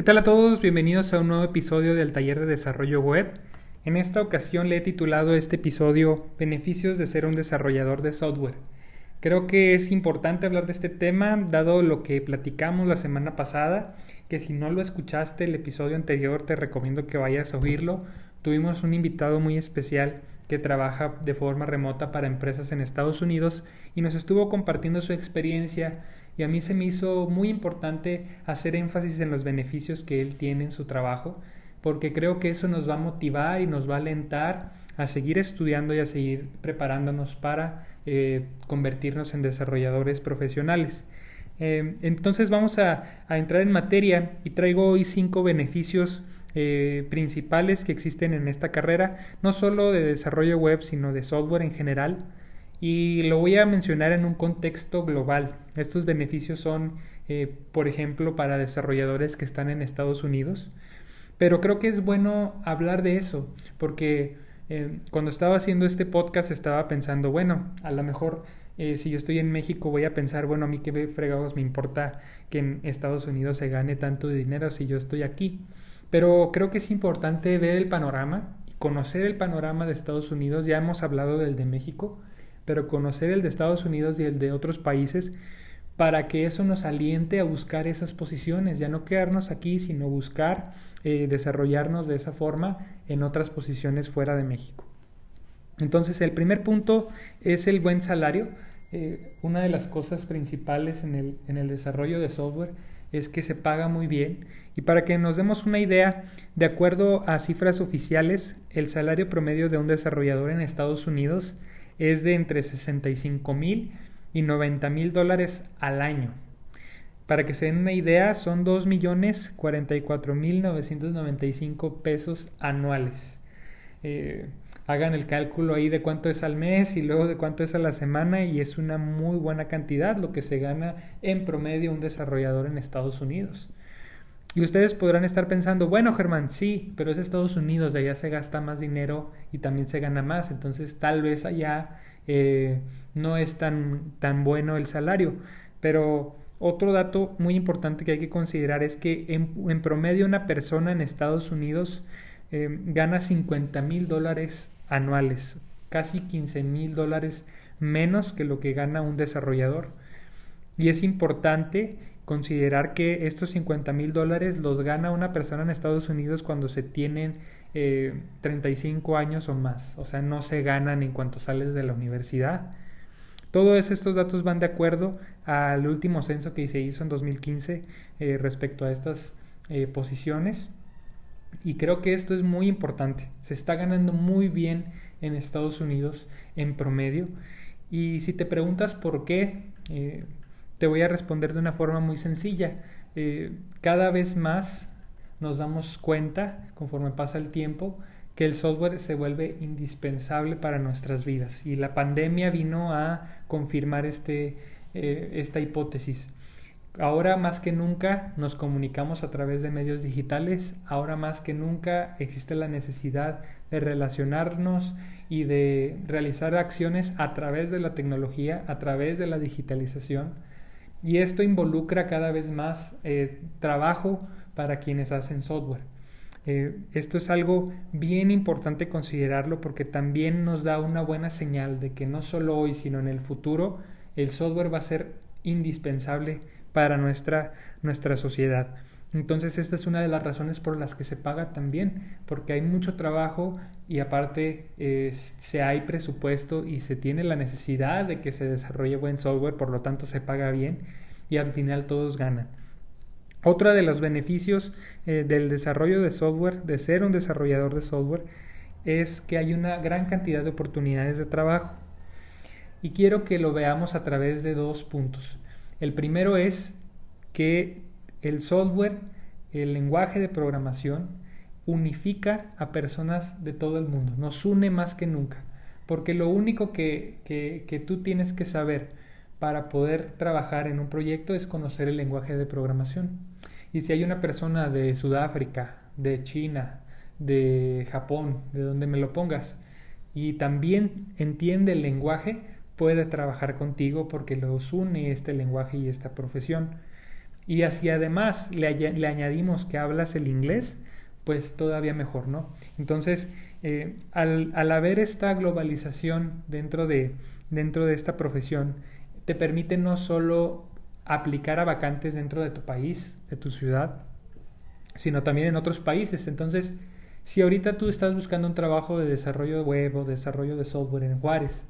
¿Qué tal a todos? Bienvenidos a un nuevo episodio del taller de desarrollo web. En esta ocasión le he titulado este episodio Beneficios de ser un desarrollador de software. Creo que es importante hablar de este tema dado lo que platicamos la semana pasada, que si no lo escuchaste el episodio anterior te recomiendo que vayas a oírlo. Tuvimos un invitado muy especial que trabaja de forma remota para empresas en Estados Unidos y nos estuvo compartiendo su experiencia y a mí se me hizo muy importante hacer énfasis en los beneficios que él tiene en su trabajo porque creo que eso nos va a motivar y nos va a alentar a seguir estudiando y a seguir preparándonos para eh, convertirnos en desarrolladores profesionales. Eh, entonces vamos a, a, entrar en materia y traigo hoy cinco beneficios eh, principales que existen en esta carrera, no solo de desarrollo web, sino de software en general. Y lo voy a mencionar en un contexto global. Estos beneficios son, eh, por ejemplo, para desarrolladores que están en Estados Unidos. Pero creo que es bueno hablar de eso, porque eh, cuando estaba haciendo este podcast estaba pensando, bueno, a lo mejor eh, si yo estoy en México voy a pensar, bueno, a mí qué fregados me importa que en Estados Unidos se gane tanto dinero si yo estoy aquí. Pero creo que es importante ver el panorama y conocer el panorama de Estados Unidos. Ya hemos hablado del de México, pero conocer el de Estados Unidos y el de otros países para que eso nos aliente a buscar esas posiciones, ya no quedarnos aquí, sino buscar eh, desarrollarnos de esa forma en otras posiciones fuera de México. Entonces, el primer punto es el buen salario. Eh, una de las cosas principales en el, en el desarrollo de software es que se paga muy bien. Y para que nos demos una idea, de acuerdo a cifras oficiales, el salario promedio de un desarrollador en Estados Unidos es de entre 65 mil y 90 mil dólares al año. Para que se den una idea, son 2 millones 44 mil 995 pesos anuales. Eh, hagan el cálculo ahí de cuánto es al mes y luego de cuánto es a la semana y es una muy buena cantidad lo que se gana en promedio un desarrollador en Estados Unidos. Y ustedes podrán estar pensando, bueno Germán, sí, pero es Estados Unidos, de allá se gasta más dinero y también se gana más, entonces tal vez allá eh, no es tan, tan bueno el salario. Pero otro dato muy importante que hay que considerar es que en, promedio una persona en Estados Unidos eh, gana 50 mil dólares anuales, casi 15 mil dólares menos que lo que gana un desarrollador. Y es importante considerar que estos 50 mil dólares los gana una persona en Estados Unidos cuando se tienen 35 eh, años o más. O sea, no se ganan en cuanto sales de la universidad. Todos estos datos van de acuerdo al último censo que se hizo en 2015 eh, respecto a estas eh, posiciones. Y creo que esto es muy importante. Se está ganando muy bien en Estados Unidos en promedio. Y si te preguntas por qué, eh, te voy a responder de una forma muy sencilla. Eh, cada vez más nos damos cuenta, conforme pasa el tiempo, que el software se vuelve indispensable para nuestras vidas. Y la pandemia vino a confirmar este, eh, esta hipótesis. Ahora más que nunca nos comunicamos a través de medios digitales, ahora más que nunca existe la necesidad de relacionarnos y de realizar acciones a través de la tecnología, a través de la digitalización. Y esto involucra cada vez más eh, trabajo para quienes hacen software. Eh, esto es algo bien importante considerarlo porque también nos da una buena señal de que no solo hoy, sino en el futuro, el software va a ser indispensable para nuestra, nuestra sociedad. Entonces esta es una de las razones por las que se paga también, porque hay mucho trabajo y aparte eh, se hay presupuesto y se tiene la necesidad de que se desarrolle buen software, por lo tanto se paga bien y al final todos ganan. Otro de los beneficios eh, del desarrollo de software, de ser un desarrollador de software, es que hay una gran cantidad de oportunidades de trabajo. Y quiero que lo veamos a través de dos puntos. El primero es que el software, el lenguaje de programación, unifica a personas de todo el mundo, nos une más que nunca, porque lo único que, que, tú tienes que saber para poder trabajar en un proyecto es conocer el lenguaje de programación. Y si hay una persona de Sudáfrica, de China, de Japón, de donde me lo pongas, y también entiende el lenguaje, puede trabajar contigo porque los une este lenguaje y esta profesión. Y así además le, le añadimos que hablas el inglés, pues todavía mejor, ¿no? Entonces, eh, al, al, haber esta globalización dentro de, dentro de esta profesión, te permite no solo aplicar a vacantes dentro de tu país, de tu ciudad, sino también en otros países. Entonces, si ahorita tú estás buscando un trabajo de desarrollo web o desarrollo de software en Juárez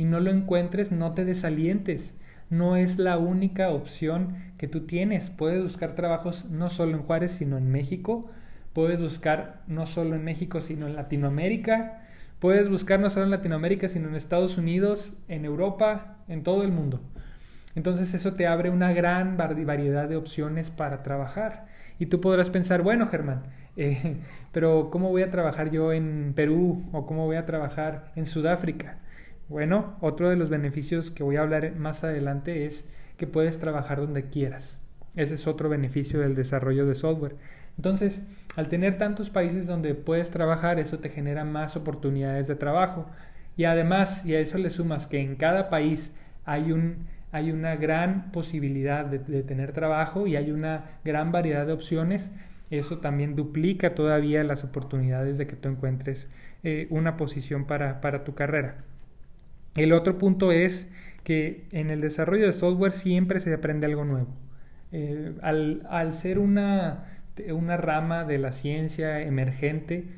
y no lo encuentres, no te desalientes. No es la única opción que tú tienes. Puedes buscar trabajos no solo en Juárez, sino en México. Puedes buscar no solo en México, sino en Latinoamérica. Puedes buscar no solo en Latinoamérica, sino en Estados Unidos, en Europa, en todo el mundo. Entonces eso te abre una gran variedad de opciones para trabajar. Y tú podrás pensar, bueno, Germán, eh, pero ¿cómo voy a trabajar yo en Perú o cómo voy a trabajar en Sudáfrica? Bueno, otro de los beneficios que voy a hablar más adelante es que puedes trabajar donde quieras. Ese es otro beneficio del desarrollo de software. Entonces, al tener tantos países donde puedes trabajar, eso te genera más oportunidades de trabajo. Y además, y a eso le sumas que en cada país hay un hay una gran posibilidad de, tener trabajo y hay una gran variedad de opciones. Eso también duplica todavía las oportunidades de que tú encuentres eh, una posición para, para tu carrera. El otro punto es que en el desarrollo de software siempre se aprende algo nuevo. Eh, al, ser una, una rama de la ciencia emergente,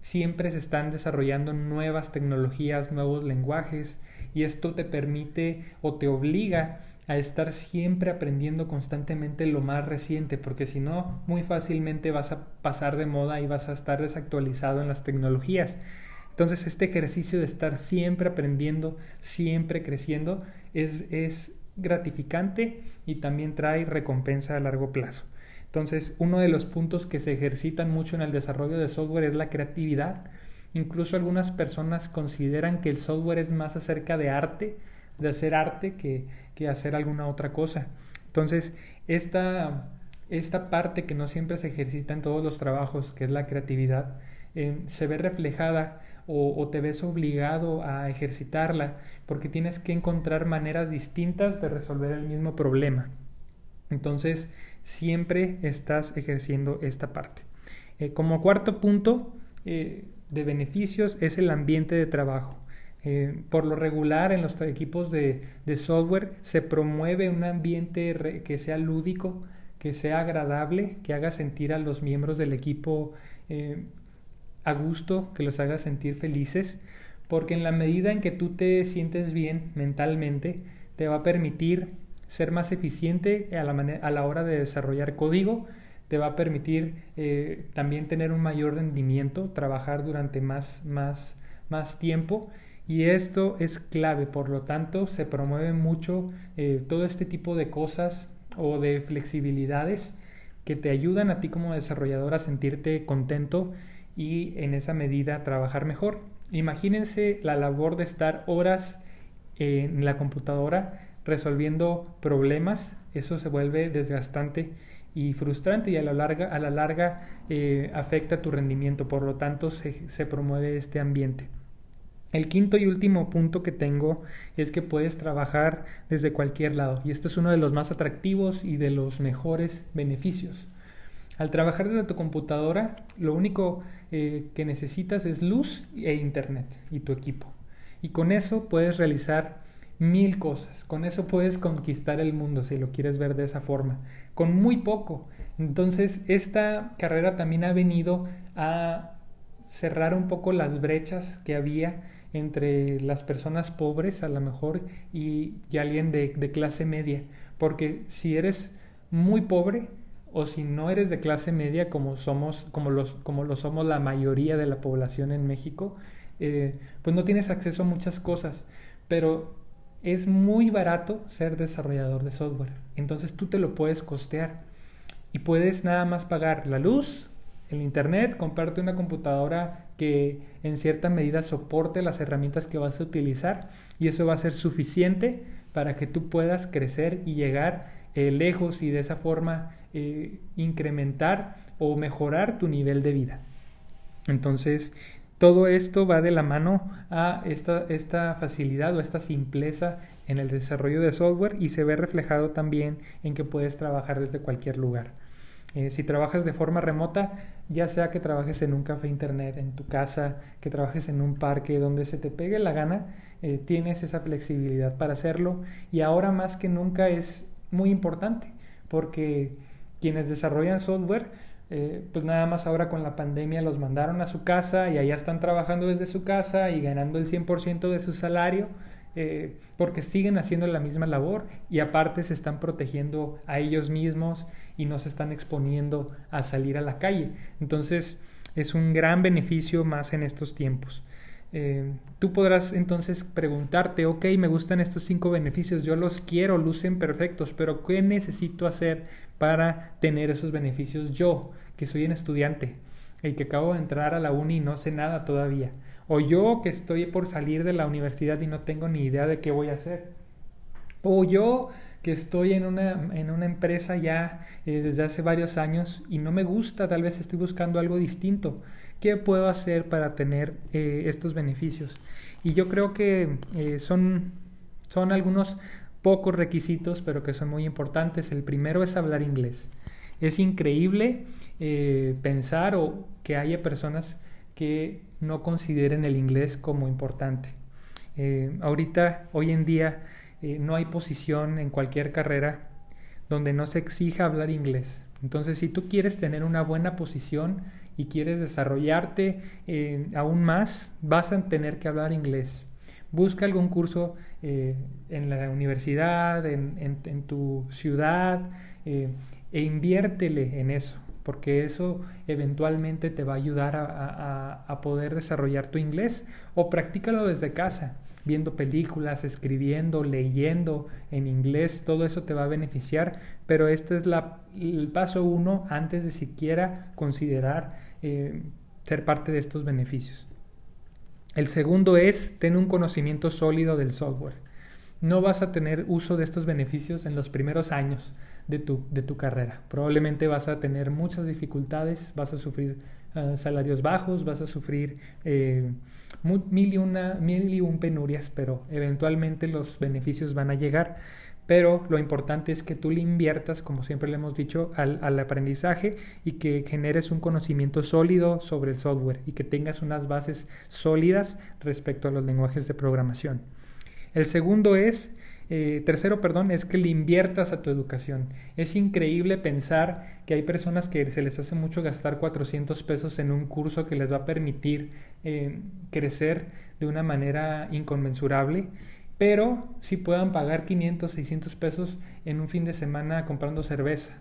siempre se están desarrollando nuevas tecnologías, nuevos lenguajes, y esto te permite o te obliga a estar siempre aprendiendo constantemente lo más reciente, porque si no, muy fácilmente vas a pasar de moda y vas a estar desactualizado en las tecnologías. Entonces, este ejercicio de estar siempre aprendiendo, siempre creciendo, es, es gratificante y también trae recompensa a largo plazo. Entonces, uno de los puntos que se ejercitan mucho en el desarrollo de software es la creatividad, Incluso algunas personas consideran que el software es más acerca de arte, de hacer arte, que, que hacer alguna otra cosa. Entonces, esta, esta parte que no siempre se ejercita en todos los trabajos, que es la creatividad, eh, se ve reflejada o, te ves obligado a ejercitarla porque tienes que encontrar maneras distintas de resolver el mismo problema. Entonces, siempre estás ejerciendo esta parte. Eh, como cuarto punto, eh, de beneficios es el ambiente de trabajo. Eh, por lo regular en los equipos de, software se promueve un ambiente que sea lúdico, que sea agradable, que haga sentir a los miembros del equipo a gusto, que los haga sentir felices, porque en la medida en que tú te sientes bien mentalmente, te va a permitir ser más eficiente a la, a la hora de desarrollar código, te va a permitir eh, también tener un mayor rendimiento, trabajar durante más, más, más tiempo y esto es clave, por lo tanto se promueve mucho eh, todo este tipo de cosas o de flexibilidades que te ayudan a ti como desarrollador a sentirte contento y en esa medida trabajar mejor. Imagínense la labor de estar horas en la computadora resolviendo problemas, eso se vuelve desgastante y frustrante y a la larga, a la larga eh, afecta tu rendimiento, por lo tanto se, se promueve este ambiente. El quinto y último punto que tengo es que puedes trabajar desde cualquier lado y esto es uno de los más atractivos y de los mejores beneficios. Al trabajar desde tu computadora, lo único eh, que necesitas es luz e internet y tu equipo. Y con eso puedes realizar mil cosas. Con eso puedes conquistar el mundo, si lo quieres ver de esa forma, con muy poco. Entonces, esta carrera también ha venido a cerrar un poco las brechas que había entre las personas pobres, a lo mejor, y, alguien de, de clase media. Porque si eres muy pobre, o si no eres de clase media como somos como los como lo somos la mayoría de la población en México eh, pues no tienes acceso a muchas cosas. Pero es muy barato ser desarrollador de software. Entonces tú te lo puedes costear. Y puedes nada más pagar la luz, el internet, comprarte una computadora que en cierta medida soporte las herramientas que vas a utilizar. Y eso va a ser suficiente para que tú puedas crecer y llegar eh, lejos y de esa forma eh, incrementar o mejorar tu nivel de vida. Entonces, todo esto va de la mano a esta, esta facilidad o esta simpleza en el desarrollo de software y se ve reflejado también en que puedes trabajar desde cualquier lugar. Eh, si trabajas de forma remota, ya sea que trabajes en un café internet, en tu casa, que trabajes en un parque, donde se te pegue la gana, tienes esa flexibilidad para hacerlo y ahora más que nunca es muy importante porque quienes desarrollan software, eh, pues nada más ahora con la pandemia los mandaron a su casa y allá están trabajando desde su casa y ganando el 100% de su salario eh, porque siguen haciendo la misma labor y aparte se están protegiendo a ellos mismos y no se están exponiendo a salir a la calle. Entonces es un gran beneficio más en estos tiempos. Eh, tú podrás entonces preguntarte, ok, me gustan estos cinco beneficios, yo los quiero, lucen perfectos, pero ¿qué necesito hacer para tener esos beneficios yo, que soy un estudiante, el que acabo de entrar a la uni y no sé nada todavía? O yo que estoy por salir de la universidad y no tengo ni idea de qué voy a hacer. O yo que estoy en una, en una empresa ya eh, desde hace varios años y no me gusta, tal vez estoy buscando algo distinto. ¿Qué puedo hacer para tener eh, estos beneficios? Y yo creo que eh, son, son algunos pocos requisitos, pero que son muy importantes. El primero es hablar inglés. Es increíble pensar o que haya personas que no consideren el inglés como importante. Eh, ahorita, hoy en día, eh, no hay posición en cualquier carrera donde no se exija hablar inglés. Entonces, si tú quieres tener una buena posición y quieres desarrollarte eh, aún más, vas a tener que hablar inglés. Busca algún curso en la universidad, en, en tu ciudad, e inviértele en eso porque eso eventualmente te va a ayudar a, poder desarrollar tu inglés o practícalo desde casa, viendo películas, escribiendo, leyendo en inglés, todo eso te va a beneficiar, pero este es el paso uno antes de siquiera considerar eh, ser parte de estos beneficios. El segundo es tener un conocimiento sólido del software. No vas a tener uso de estos beneficios en los primeros años de tu, de tu carrera. Probablemente vas a tener muchas dificultades, vas a sufrir ah, salarios bajos, vas a sufrir eh, mil, y una, mil y un penurias, pero eventualmente los beneficios van a llegar. Pero lo importante es que tú le inviertas, como siempre le hemos dicho, al, al aprendizaje y que generes un conocimiento sólido sobre el software y que tengas unas bases sólidas respecto a los lenguajes de programación. El segundo es eh, tercero, perdón, es que le inviertas a tu educación. Es increíble pensar que hay personas que se les hace mucho gastar 400 pesos en un curso que les va a permitir eh, crecer de una manera inconmensurable, pero si puedan pagar 500, 600 pesos en un fin de semana comprando cerveza,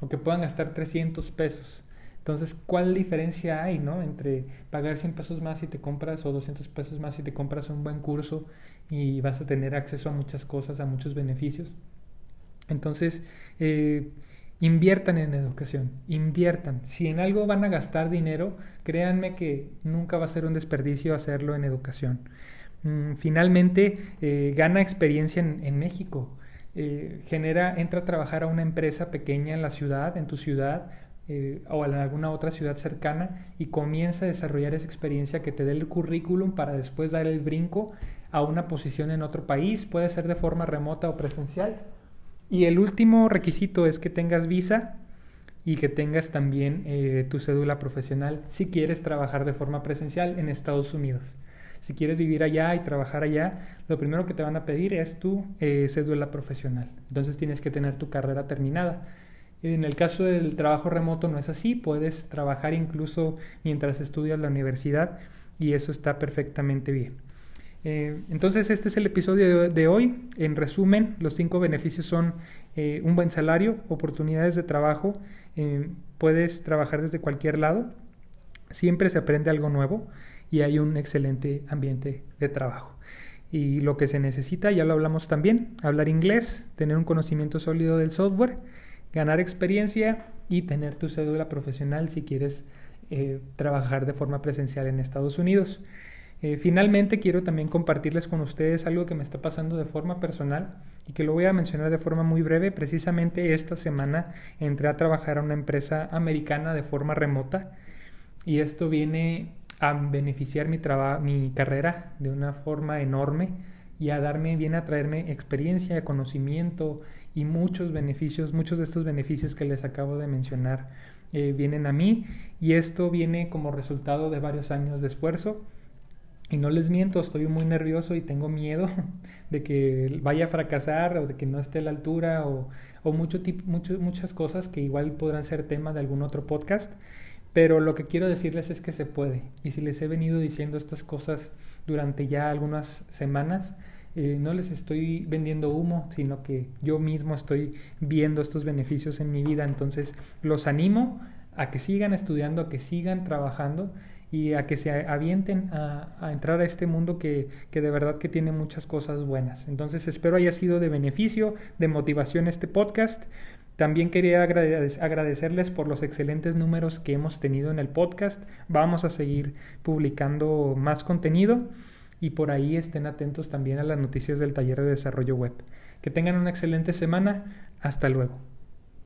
o que puedan gastar 300 pesos. Entonces, ¿cuál diferencia hay, no? Entre pagar 100 pesos más si te compras o 200 pesos más si te compras un buen curso y vas a tener acceso a muchas cosas, a muchos beneficios. Entonces, eh, inviertan en educación, inviertan. Si en algo van a gastar dinero, créanme que nunca va a ser un desperdicio hacerlo en educación. Mm, finalmente, eh, gana experiencia en, México. Eh, genera, entra a trabajar a una empresa pequeña en la ciudad, en tu ciudad, o en alguna otra ciudad cercana y comienza a desarrollar esa experiencia que te dé el currículum para después dar el brinco a una posición en otro país, puede ser de forma remota o presencial. Y el último requisito es que tengas visa y que tengas también eh, tu cédula profesional si quieres trabajar de forma presencial en Estados Unidos. Si quieres vivir allá y trabajar allá, lo primero que te van a pedir es tu eh, cédula profesional. Entonces tienes que tener tu carrera terminada. En el caso del trabajo remoto no es así, puedes trabajar incluso mientras estudias la universidad y eso está perfectamente bien. Eh, entonces este es el episodio de, hoy. En resumen, los cinco beneficios son eh, un buen salario, oportunidades de trabajo, eh, puedes trabajar desde cualquier lado, siempre se aprende algo nuevo y hay un excelente ambiente de trabajo. Y lo que se necesita, ya lo hablamos también, hablar inglés, tener un conocimiento sólido del software, ganar experiencia y tener tu cédula profesional si quieres trabajar de forma presencial en Estados Unidos. Eh, finalmente quiero también compartirles con ustedes algo que me está pasando de forma personal y que lo voy a mencionar de forma muy breve. Precisamente esta semana entré a trabajar a una empresa americana de forma remota y esto viene a beneficiar mi, mi carrera de una forma enorme y a darme, viene a traerme experiencia, conocimiento y muchos beneficios, muchos de estos beneficios que les acabo de mencionar eh, vienen a mí y esto viene como resultado de varios años de esfuerzo. Y no les miento, estoy muy nervioso y tengo miedo de que vaya a fracasar o de que no esté a la altura o, o mucho, mucho, muchas cosas que igual podrán ser tema de algún otro podcast. Pero lo que quiero decirles es que se puede. Y si les he venido diciendo estas cosas durante ya algunas semanas, eh, no les estoy vendiendo humo, sino que yo mismo estoy viendo estos beneficios en mi vida. Entonces los animo a que sigan estudiando, a que sigan trabajando y a que se avienten a, a entrar a este mundo que, que, de verdad que tiene muchas cosas buenas. Entonces espero haya sido de beneficio, de motivación este podcast. También quería agradecerles por los excelentes números que hemos tenido en el podcast. Vamos a seguir publicando más contenido y por ahí estén atentos también a las noticias del taller de desarrollo web. Que tengan una excelente semana. Hasta luego.